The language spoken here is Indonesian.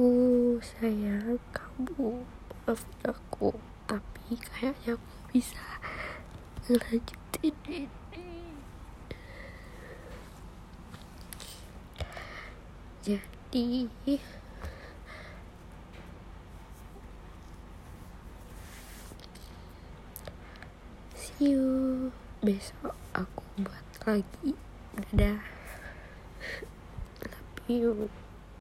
aku sayang kamu maafin aku. Tapi kayaknya aku bisa ngelanjutin ini. Jadi see you. Besok aku buat lagi. Dadah. Love you.